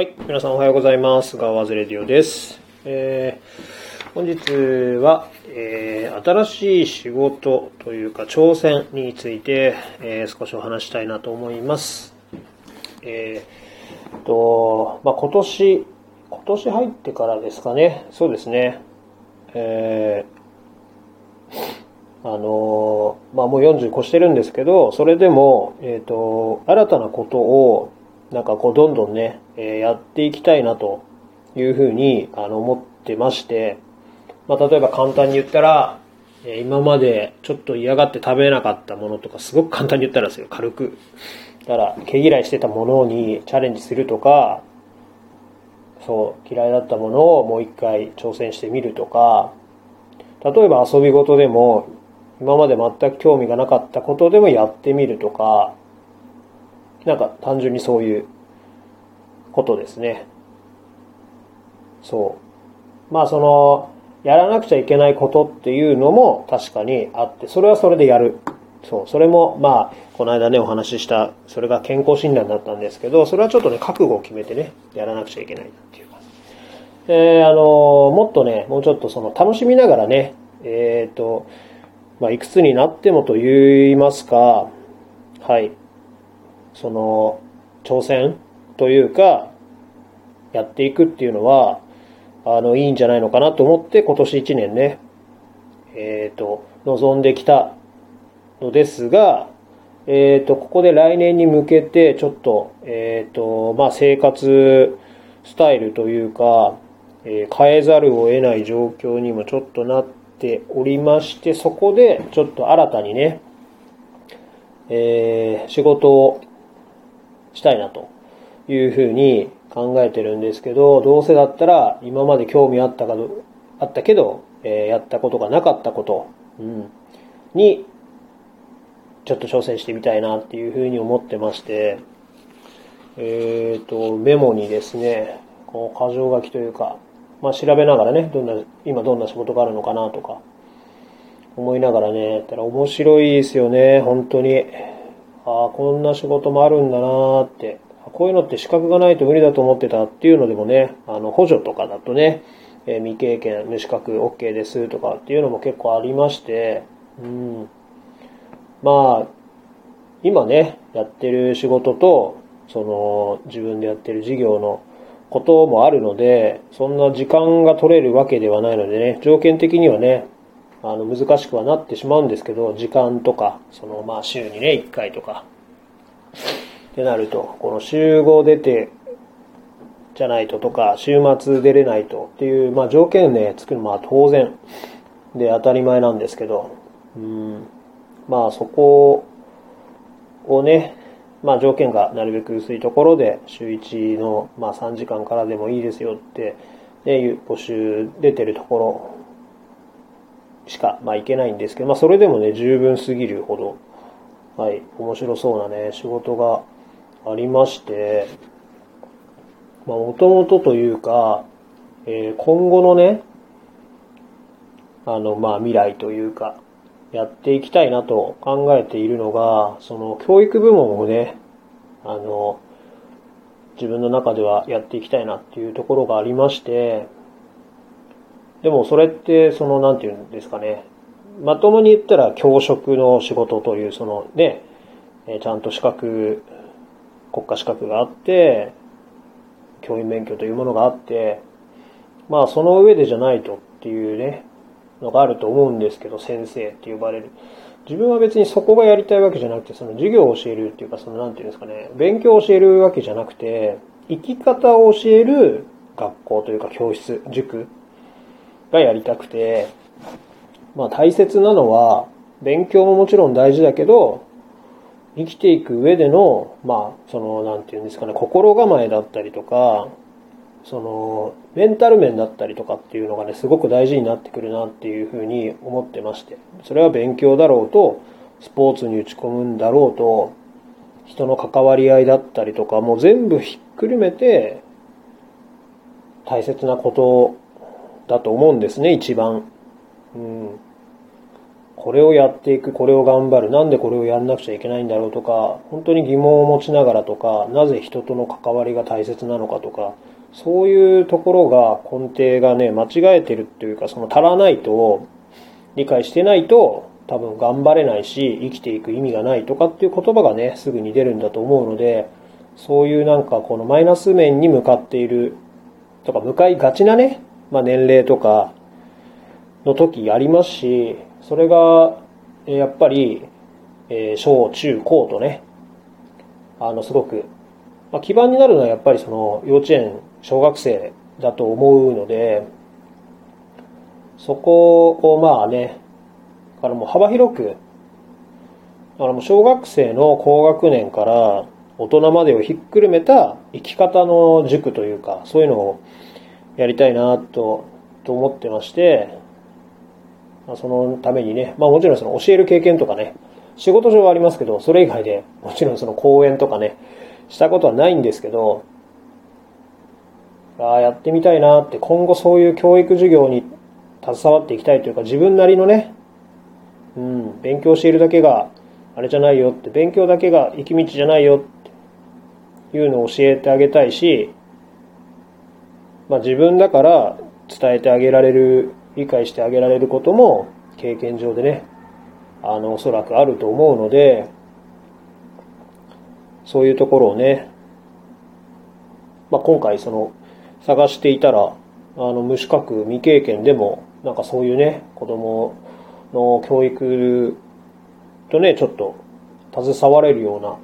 はい。皆さんおはようございます。ガワズレディオです。えー、本日は、えー、新しい仕事というか挑戦について、えー少しお話したいなと思います。えー、と、まあ、今年、今年入ってからですかね。そうですね。えー、あのまあ、もう40越してるんですけど、それでも、えっ、と、新たなことを、なんかこう、どんどんね、えーやっていきたいなというふうに、あの、思ってまして、まあ、例えば簡単に言ったら、えー今までちょっと嫌がって食べなかったものとか、すごく簡単に言ったらですよ、軽く。だから、毛嫌いしてたものにチャレンジするとか、そう、嫌いだったものをもう一回挑戦してみるとか、例えば遊び事でも、今まで全く興味がなかったことでもやってみるとか、なんか単純にそういうことですね。そう。まあその、やらなくちゃいけないことっていうのも確かにあって、それはそれでやる。そう。それも、まあ、この間ね、お話しした、それが健康診断だったんですけど、それはちょっとね、覚悟を決めてね、やらなくちゃいけないっていうか。えーあの、もっとね、もうちょっとその、楽しみながらね、えっ、と、まあ、いくつになってもと言いますか、はい。その、挑戦というか、やっていくっていうのは、あの、いいんじゃないのかなと思って、今年1年ね、えっ、と、望んできたのですが、えっ、と、ここで来年に向けて、ちょっと、えっ、と、まあ、生活スタイルというか、え変えざるを得ない状況にもちょっとなっておりまして、そこで、ちょっと新たにね、えー仕事をしたいなというふうに考えてるんですけど、どうせだったら今まで興味あったかど、あったけど、えーやったことがなかったこと、うん、に、ちょっと挑戦してみたいなっていうふうに思ってまして、えっ、と、メモにですね、こう、箇条書きというか、まあ調べながらね、どんな、今どんな仕事があるのかなとか、思いながらね、やったら面白いですよね、本当に。ああ、こんな仕事もあるんだなーって。こういうのって資格がないと無理だと思ってたっていうのでもね、あの、補助とかだとね、えー未経験、無資格 OK ですとかっていうのも結構ありまして、うん。まあ、今ね、やってる仕事と、その、自分でやってる事業のこともあるので、そんな時間が取れるわけではないのでね、条件的にはね、あの、難しくはなってしまうんですけど、時間とか、その、まあ、週にね、1回とか、ってなると、この週5出て、じゃないととか、週末出れないとっていう、まあ、条件ね、作るのは当然で当たり前なんですけど、うん、まあ、そこをね、まあ、条件がなるべく薄いところで、週1の、まあ、3時間からでもいいですよって、ね、募集出てるところしか、まあ、いけないんですけど、まあ、それでもね、十分すぎるほど、はい、面白そうなね、仕事がありまして、まあ、もともとというか、えー今後のね、あの、まあ、未来というか、やっていきたいなと考えているのが、その、教育部門をね、あの、自分の中ではやっていきたいなっていうところがありまして、でもそれって、その、なんていうんですかね、まともに言ったら教職の仕事という、そのね、ちゃんと資格、国家資格があって、教員免許というものがあって、まあその上でじゃないとっていうね、のがあると思うんですけど、先生って呼ばれる。自分は別にそこがやりたいわけじゃなくて、その授業を教えるっていうか、そのなんていうんですかね、勉強を教えるわけじゃなくて、生き方を教える学校というか教室、塾がやりたくて、まあ大切なのは、勉強ももちろん大事だけど、生きていく上での、まあ、その、なんていうんですかね、心構えだったりとか、その、メンタル面だったりとかっていうのがね、すごく大事になってくるなっていうふうに思ってまして。それは勉強だろうと、スポーツに打ち込むんだろうと、人の関わり合いだったりとか、もう全部ひっくるめて、大切なことだと思うんですね、一番。うん。これをやっていく、これを頑張る、なんでこれをやんなくちゃいけないんだろうとか、本当に疑問を持ちながらとか、なぜ人との関わりが大切なのかとか、そういうところが根底がね、間違えてるっていうか、その足らないと、理解してないと、多分頑張れないし、生きていく意味がないとかっていう言葉がね、すぐに出るんだと思うので、そういうなんかこのマイナス面に向かっている、とか向かいがちなね、まあ年齢とかの時ありますし、それが、やっぱり、えー、小中高とね、あの、すごく、まあ、基盤になるのはやっぱりその幼稚園、小学生だと思うので、そこをまあね、からもう幅広く、あのもう小学生の高学年から大人までをひっくるめた生き方の塾というか、そういうのをやりたいなと、と思ってまして、まあ、そのためにね、まあもちろんその教える経験とかね、仕事上はありますけど、それ以外でもちろんその講演とかね、したことはないんですけど、ああ、やってみたいなって、今後そういう教育授業に携わっていきたいというか、自分なりのね、うん、勉強しているだけがあれじゃないよって、勉強だけが行き道じゃないよっていうのを教えてあげたいし、まあ自分だから伝えてあげられる、理解してあげられることも経験上でね、あの、おそらくあると思うので、そういうところをね、まあ今回その、探していたら、あの、無資格、未経験でも、なんかそういうね、子供の教育とね、ちょっと携われるような、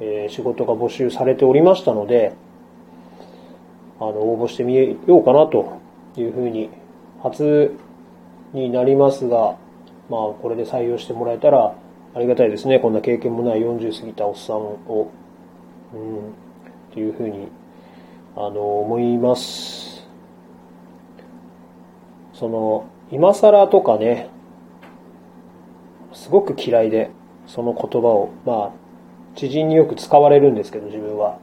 えー、仕事が募集されておりましたので、あの、応募してみようかなというふうに、初になりますが、まあ、これで採用してもらえたらありがたいですね。こんな経験もない40過ぎたおっさんを、うん、っていうふうに、あの、思います。その、今更とかね、すごく嫌いで、その言葉を、まあ、知人によく使われるんですけど、自分は。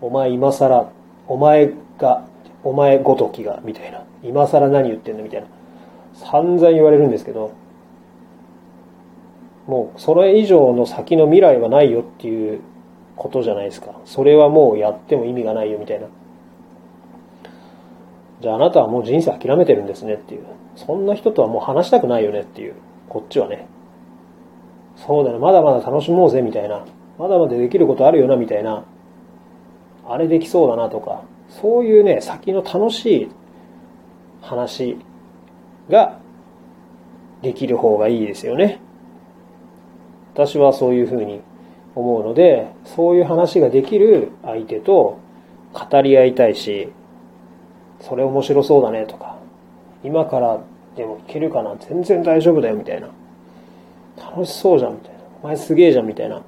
お前今更、お前が、お前ごときが、みたいな。今更何言ってんのみたいな。散々言われるんですけど、もうそれ以上の先の未来はないよっていうことじゃないですか。それはもうやっても意味がないよみたいな。じゃああなたはもう人生諦めてるんですねっていう。そんな人とはもう話したくないよねっていう。こっちはね。そうだね、まだまだ楽しもうぜみたいな。まだまだできることあるよなみたいな。あれできそうだなとか。そういうね、先の楽しい話ができる方がいいですよね。私はそういうふうに思うので、そういう話ができる相手と語り合いたいし、それ面白そうだねとか、今からでもいけるかな全然大丈夫だよみたいな。楽しそうじゃんみたいな。お前すげえじゃんみたいな。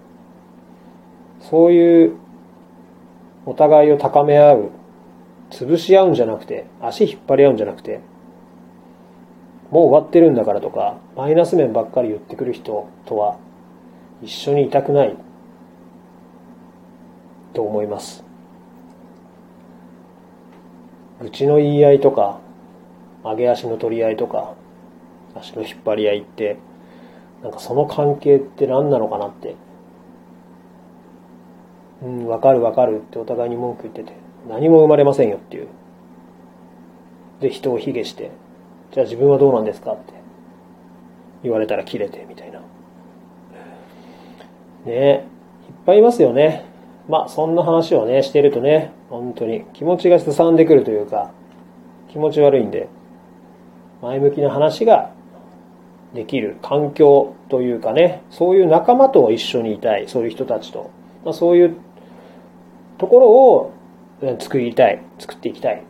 そういうお互いを高め合う、潰し合うんじゃなくて、足引っ張り合うんじゃなくて、もう終わってるんだからとか、マイナス面ばっかり言ってくる人とは一緒にいたくないと思います。愚痴の言い合いとか、上げ足の取り合いとか、足の引っ張り合いって、なんかその関係って何なのかなって。うん、わかるわかるってお互いに文句言ってて、何も生まれませんよっていう。で、人を卑下して、じゃあ自分はどうなんですかって言われたら切れてみたいな。ねいっぱいいますよね。まあそんな話をね、してるとね、本当に気持ちがすさんでくるというか、気持ち悪いんで、前向きな話ができる環境というかね、そういう仲間と一緒にいたい、そういう人たちと。まあ、そういうところを作りたい、作っていきたい。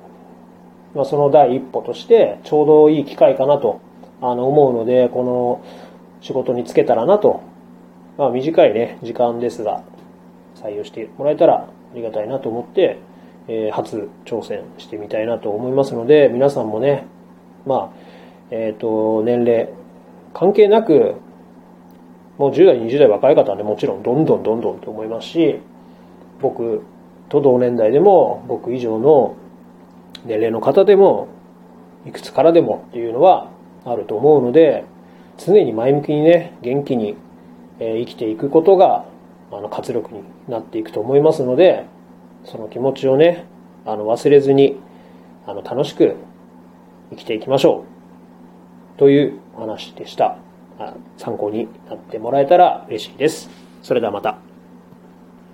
まあ、その第一歩としてちょうどいい機会かなとあの思うので、この仕事に就けたらなと、まあ、短いね、時間ですが、採用してもらえたらありがたいなと思って、えー、初挑戦してみたいなと思いますので、皆さんもね、まあ、えっ、ー、と、年齢関係なく、もう10代、20代若い方はね、もちろんどんどんどんどんと思いますし、僕と同年代でも僕以上の年齢の方でもいくつからでもっていうのはあると思うので常に前向きにね、元気に、生きていくことが、あの、活力になっていくと思いますので、その気持ちをね、あの、忘れずに、あの、楽しく生きていきましょう。という話でした。参考になってもらえたら嬉しいです。それではまた。